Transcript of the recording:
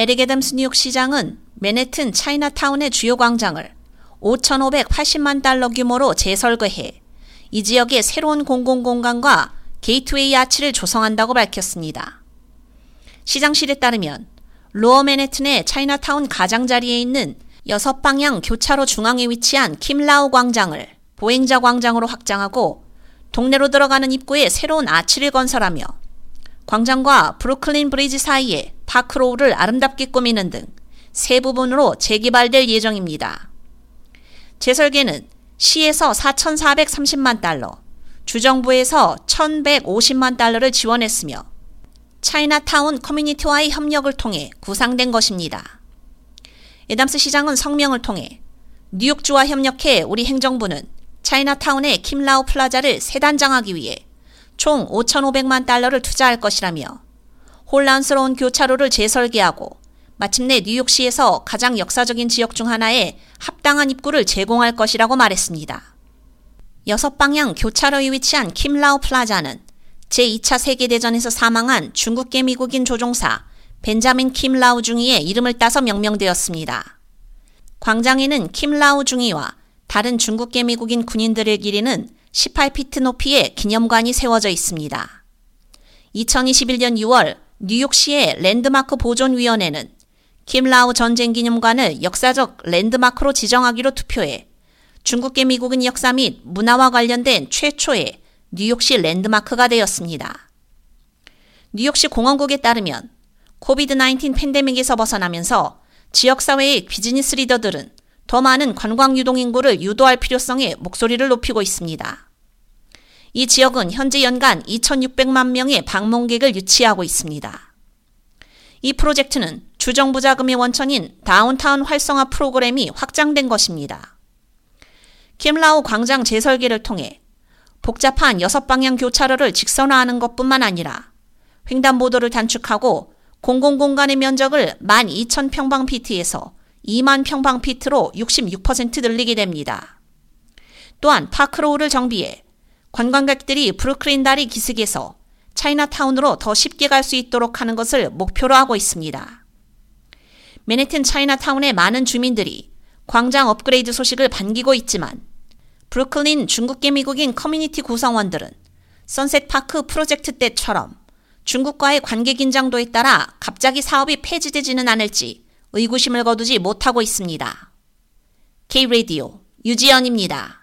에릭 애덤스 뉴욕 시장은 맨해튼 차이나타운의 주요 광장을 5,580만 달러 규모로 재설계해 이 지역의 새로운 공공공간과 게이트웨이 아치를 조성한다고 밝혔습니다. 시장실에 따르면 로어 맨해튼의 차이나타운 가장자리에 있는 6방향 교차로 중앙에 위치한 킴라우 광장을 보행자 광장으로 확장하고 동네로 들어가는 입구에 새로운 아치를 건설하며 광장과 브루클린 브리지 사이에 파크로우를 아름답게 꾸미는 등 세 부분으로 재개발될 예정입니다. 재설계는 시에서 4,430만 달러, 주정부에서 1,150만 달러를 지원했으며 차이나타운 커뮤니티와의 협력을 통해 구상된 것입니다. 애덤스 시장은 성명을 통해 뉴욕주와 협력해 우리 행정부는 차이나타운의 킴라우 플라자를 새단장하기 위해 총 5,500만 달러를 투자할 것이라며 혼란스러운 교차로를 재설계하고 마침내 뉴욕시에서 가장 역사적인 지역 중 하나에 합당한 입구를 제공할 것이라고 말했습니다. 여섯 방향 교차로에 위치한 킴라우 플라자는 제2차 세계대전에서 사망한 중국계 미국인 조종사 벤자민 킴라우 중위의 이름을 따서 명명되었습니다. 광장에는 킴라우 중위와 다른 중국계 미국인 군인들을 기리는 18피트 높이의 기념관이 세워져 있습니다. 2021년 6월 뉴욕시의 랜드마크 보존위원회는 킴라우 전쟁 기념관을 역사적 랜드마크로 지정하기로 투표해 중국계 미국인 역사 및 문화와 관련된 최초의 뉴욕시 랜드마크가 되었습니다. 뉴욕시 공원국에 따르면 코비드-19 팬데믹에서 벗어나면서 지역사회의 비즈니스 리더들은 더 많은 관광 유동 인구를 유도할 필요성에 목소리를 높이고 있습니다. 이 지역은 현재 연간 2,600만 명의 방문객을 유치하고 있습니다. 이 프로젝트는 주정부 자금의 원천인 다운타운 활성화 프로그램이 확장된 것입니다. 킴라우 광장 재설계를 통해 복잡한 여섯 방향 교차로를 직선화하는 것뿐만 아니라 횡단보도를 단축하고 공공공간의 면적을 12,000평방피트에서 2만 평방피트로 66% 늘리게 됩니다. 또한 파크로우를 정비해 관광객들이 브루클린 다리 기슭에서 차이나타운으로 더 쉽게 갈 수 있도록 하는 것을 목표로 하고 있습니다. 맨해튼 차이나타운의 많은 주민들이 광장 업그레이드 소식을 반기고 있지만 브루클린 중국계 미국인 커뮤니티 구성원들은 선셋파크 프로젝트 때처럼 중국과의 관계 긴장도에 따라 갑자기 사업이 폐지되지는 않을지 의구심을 거두지 못하고 있습니다. K-Radio 유지연입니다.